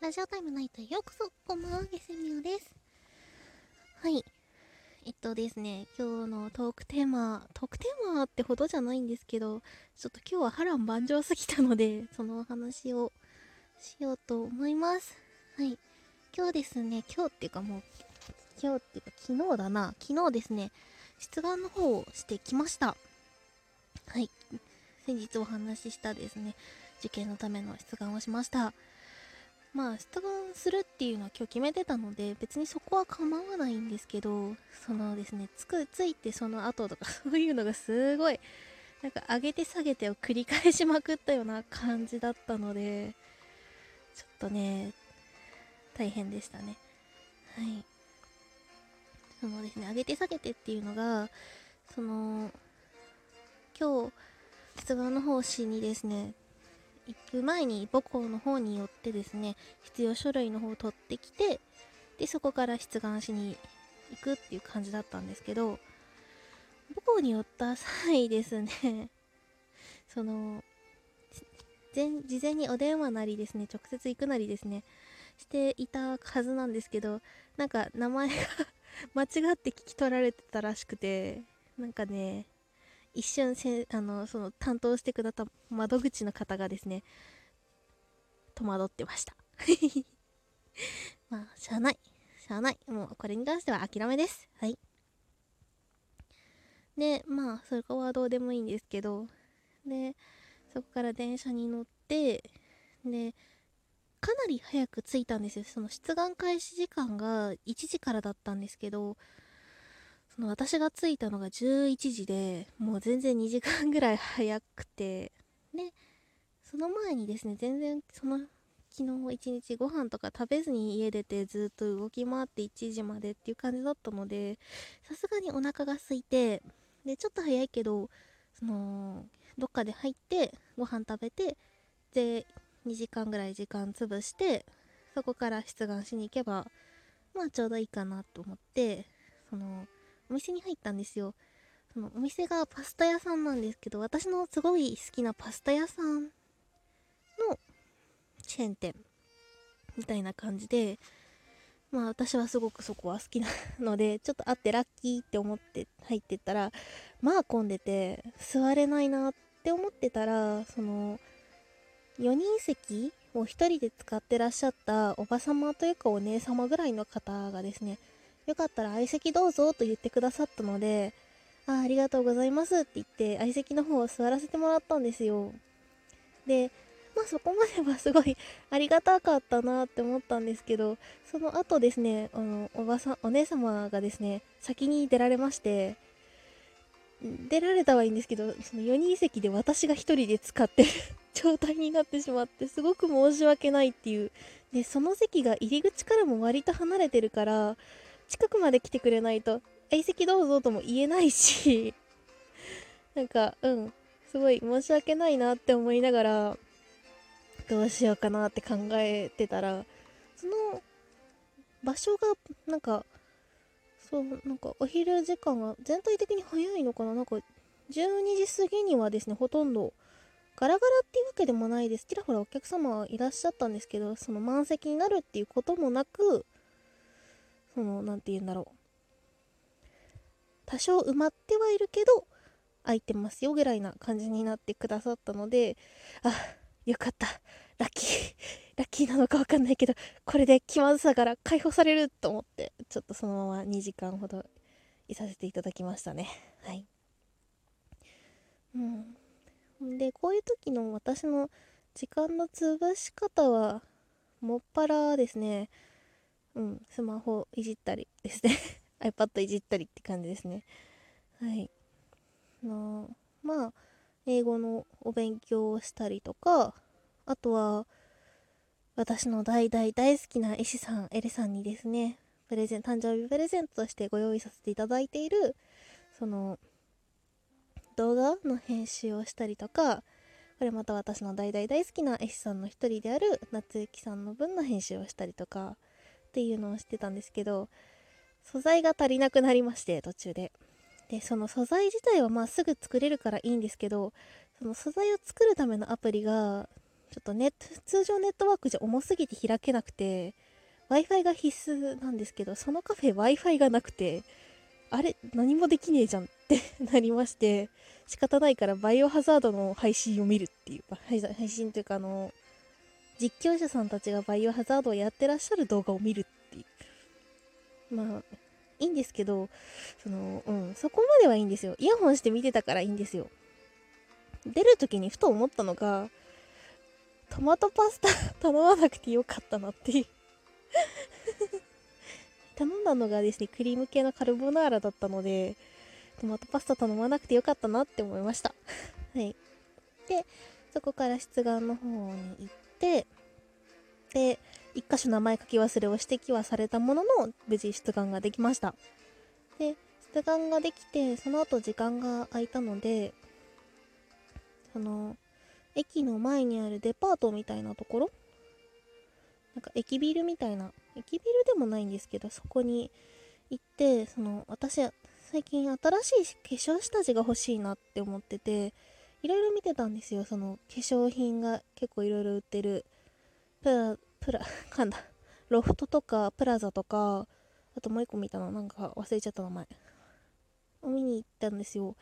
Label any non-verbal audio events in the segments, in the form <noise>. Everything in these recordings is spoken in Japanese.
ラジオタイムナイトへようこそこんばんはゲセミオです。はい。えっとですね今日のトークテーマトークテーマってほどじゃないんですけどちょっと今日は波乱万丈すぎたのでそのお話をしようと思います。はい。今日ですね今日っていうかもう今日っていうか昨日だな。昨日ですね出願の方をしてきました。はい。先日お話ししたですね受験のための出願をしました。まあ出願するっていうのは今日決めてたので別にそこは構わないんですけどそのですねつくついてその後とか <laughs> そういうのがすごいなんか上げて下げてを繰り返しまくったような感じだったのでちょっとね大変でしたね。はい。そのですね上げて下げてっていうのがその今日出願の方針にですね行く前に母校の方によってですね必要書類の方を取ってきてでそこから出願しに行くっていう感じだったんですけど母校に寄った際ですね <laughs> その前事前にお電話なりですね直接行くなりですねしていたはずなんですけどなんか名前が <laughs> 間違って聞き取られてたらしくてなんかね一瞬せあのその担当してくださった窓口の方がですね戸惑ってました。<laughs> まあしゃあない。しゃあない。もうこれに関しては諦めです。はい。でまあそこはどうでもいいんですけどでそこから電車に乗ってでかなり早く着いたんですよ。その出願開始時間が1時からだったんですけどの私が着いたのが11時でもう全然2時間ぐらい早くてでその前にですね全然その昨日一日ご飯とか食べずに家出てずっと動き回って1時までっていう感じだったのでさすがにお腹が空いてでちょっと早いけどそのどっかで入ってご飯食べてで2時間ぐらい時間潰してそこから出願しに行けばまあちょうどいいかなと思ってそのお店に入ったんですよ。そのお店がパスタ屋さんなんですけど私のすごい好きなパスタ屋さんのチェーン店みたいな感じでまあ私はすごくそこは好きなのでちょっと会ってラッキーって思って入ってったらまあ混んでて座れないなって思ってたらその4人席を1人で使ってらっしゃったおば様というかお姉様ぐらいの方がですねよかったら相席どうぞと言ってくださったのであありがとうございますって言って相席の方を座らせてもらったんですよ。でまあそこまではすごい <laughs> ありがたかったなって思ったんですけどその後ですねあのおばさんお姉様がですね先に出られまして出られたはいいんですけどその4人席で私が1人で使ってる <laughs> 状態になってしまってすごく申し訳ないっていう。でその席が入り口からも割と離れてるから近くまで来てくれないと相席どうぞとも言えないし <laughs> なんかうんすごい申し訳ないなって思いながらどうしようかなって考えてたらその場所がなんかそうなんかお昼時間が全体的に早いのかな？なんか12時過ぎにはですねほとんどガラガラっていうわけでもないです。ちらほらお客様はいらっしゃったんですけどその満席になるっていうこともなくその何て言うんだろう。多少埋まってはいるけど空いてますよぐらいな感じになってくださったのであよかった。ラッキー。ラッキーなのか分かんないけどこれで気まずさから解放されると思ってちょっとそのまま2時間ほどいさせていただきましたね。はい。うん。でこういう時の私の時間の潰し方はもっぱらですね。うんスマホいじったりですね。<laughs> iPad いじったりって感じですね。はい。のまあ英語のお勉強をしたりとかあとは私の大大大好きな絵師さんエレさんにですねプレゼン誕生日プレゼントとしてご用意させていただいているその動画の編集をしたりとかこれまた私の大大大好きな絵師さんの一人である夏雪さんの分の編集をしたりとかっていうのをしてたんですけど素材が足りなくなりまして途中で。でその素材自体はまあすぐ作れるからいいんですけどその素材を作るためのアプリがちょっとネット通常ネットワークじゃ重すぎて開けなくて w i f i が必須なんですけどそのカフェ w i f i がなくてあれ何もできねえじゃんって <laughs> なりまして仕方ないからバイオハザードの配信を見るっていう配信というかあの実況者さんたちがバイオハザードをやってらっしゃる動画を見るっていうまあいいんですけどそのうんそこまではいいんですよイヤホンして見てたからいいんですよ出る時にふと思ったのがトマトパスタ <laughs> 頼まなくてよかったなっていう <laughs> 頼んだのがですね、クリーム系のカルボナーラだったので、トマトパスタ頼まなくてよかったなって思いました。はい。で、そこから出願の方に行って、で、一箇所名前書き忘れを指摘はされたものの、無事出願ができました。で、出願ができて、その後時間が空いたので、その、駅の前にあるデパートみたいなところ？なんか駅ビルみたいな駅ビルでもないんですけどそこに行ってその私最近新しい化粧下地が欲しいなって思ってていろいろ見てたんですよ。その化粧品が結構いろいろ売ってる。プラプラ <laughs> かんだ。ロフトとかプラザとかあともう一個見たの。なんか忘れちゃった名前。を見に行ったんですよ。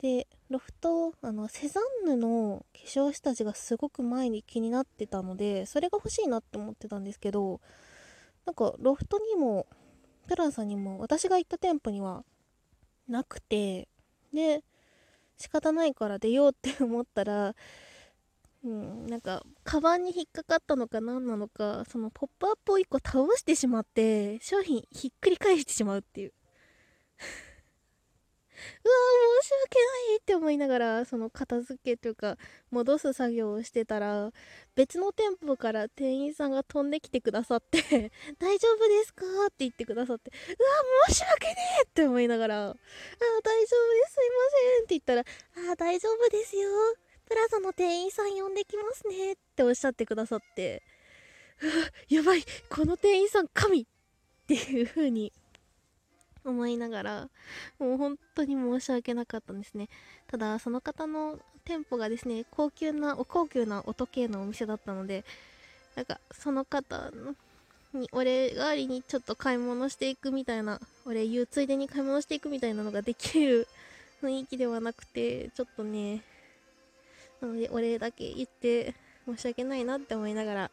でロフトあのセザンヌの化粧下地がすごく前に気になってたのでそれが欲しいなって思ってたんですけどなんかロフトにもプラザにも私が行った店舗にはなくてで仕方ないから出ようって思ったらうん、なんか、カバンに引っかかったのか何なのか、そのポップアップを1個倒してしまって、商品ひっくり返してしまうっていう。うわ申し訳ないって思いながらその片付けというか戻す作業をしてたら別の店舗から店員さんが飛んできてくださって <laughs> 大丈夫ですかって言ってくださってうわ申し訳ねえって思いながらあ大丈夫ですすいませんって言ったらあ大丈夫ですよ。プラザの店員さん呼んできますねっておっしゃってくださってうわやばいこの店員さん神っていう風に思いながらもう本当に申し訳なかったんですね。ただその方の店舗がですね高級なお高級な音系のお店だったのでなんかその方にお礼代わりにちょっと買い物していくみたいなお礼言うついでに買い物していくみたいなのができる雰囲気ではなくてちょっとねなのでお礼だけ言って申し訳ないなって思いながら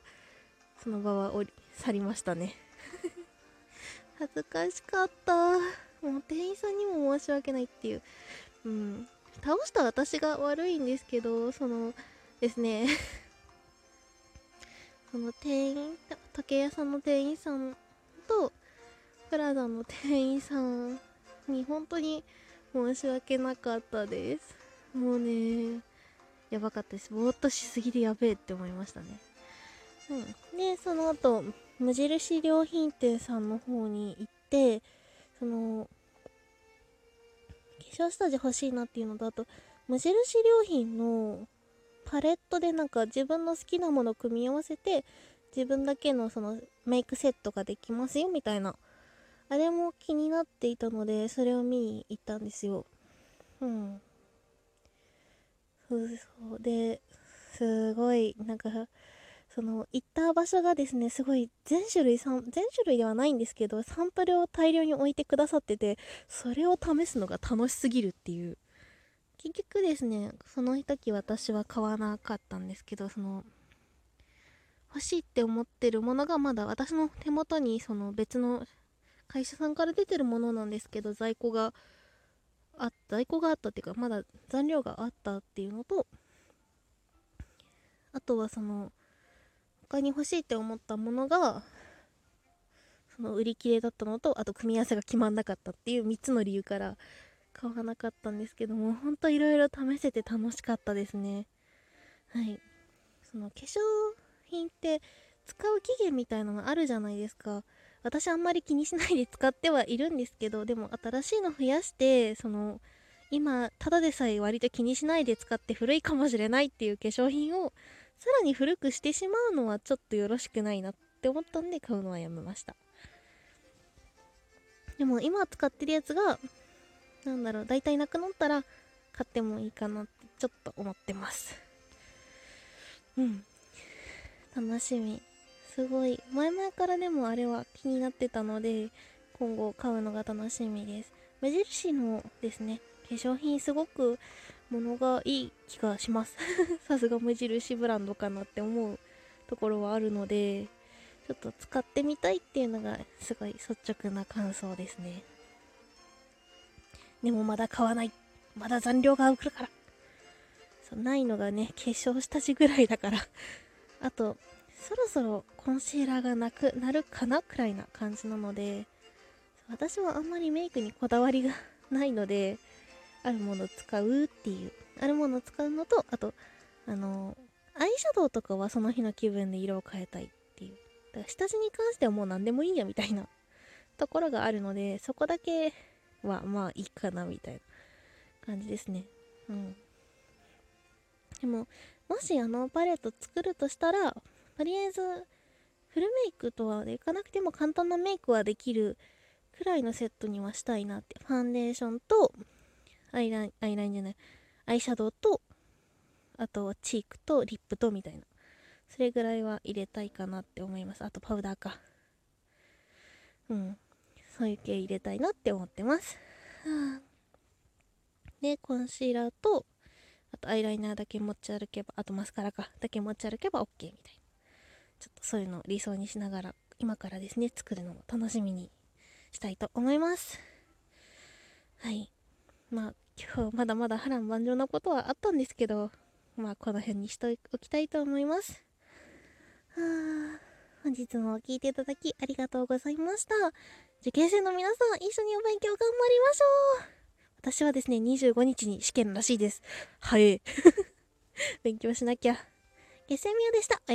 その場は去りましたね。恥ずかしかった。もう店員さんにも申し訳ないっていう。うん。倒した私が悪いんですけど、そのですね <laughs> その店員、竹屋さんの店員さんと、プラザの店員さんに本当に申し訳なかったです。もうね、やばかったです。ぼーっとしすぎでやべえって思いましたね。うん。で、その後、無印良品店さんの方に行ってその化粧下地欲しいなっていうのとあと無印良品のパレットでなんか自分の好きなものを組み合わせて自分だけのそのメイクセットができますよみたいなあれも気になっていたのでそれを見に行ったんですよ。うん。そうそう。ですごいなんかその行った場所がですねすごい全種類全種類ではないんですけどサンプルを大量に置いてくださっててそれを試すのが楽しすぎるっていう。結局ですねその時私は買わなかったんですけどその欲しいって思ってるものがまだ私の手元にその別の会社さんから出てるものなんですけど在庫があ在庫があったっていうかまだ残量があったっていうのとあとはその他に欲しいって思ったものがその売り切れだったのとあと組み合わせが決まんなかったっていう3つの理由から買わなかったんですけどもほんといろいろ試せて楽しかったですね。はい。その化粧品って使う期限みたいなのあるじゃないですか。私あんまり気にしないで使ってはいるんですけどでも新しいの増やしてその今ただでさえ割と気にしないで使って古いかもしれないっていう化粧品をさらに古くしてしまうのはちょっとよろしくないなって思ったんで買うのはやめました。でも今使ってるやつがなんだろう大体なくなったら買ってもいいかなってちょっと思ってます。うん。楽しみ。すごい。前々からでもあれは気になってたので今後買うのが楽しみです。無印のですね化粧品すごくものがいい気がします。<laughs> さすが無印ブランドかなって思うところはあるのでちょっと使ってみたいっていうのがすごい率直な感想ですね。でもまだ買わない。まだ残量が来るから。そうないのがね化粧下地ぐらいだから。あとそろそろコンシーラーがなくなるかなくらいな感じなので私はあんまりメイクにこだわりがないのであるものを使うっていうあるものを使うのとあとあのアイシャドウとかはその日の気分で色を変えたいっていう。だから下地に関してはもう何でもいいやみたいな <laughs> ところがあるのでそこだけはまあいいかなみたいな感じですね。うん。でももしあのパレット作るとしたらとりあえずフルメイクとはいかなくても簡単なメイクはできるくらいのセットにはしたいなって。ファンデーションとアイラインアイラインじゃない。アイシャドウとあとチークとリップとみたいな。それぐらいは入れたいかなって思います。あとパウダーか。うん。そういう系入れたいなって思ってます、はあ、でコンシーラーとあとアイライナーだけ持ち歩けばあとマスカラか。だけ持ち歩けば OK みたいな。ちょっとそういうのを理想にしながら今からですね作るのも楽しみにしたいと思います。はい。まあ今日まだまだ波乱万丈なことはあったんですけどまあこの辺にしておきたいと思います。はあ本日も聞いていただきありがとうございました。受験生の皆さん一緒にお勉強頑張りましょう。私はですね25日に試験らしいです。はい。<laughs> 勉強しなきゃ。月星ミュでした。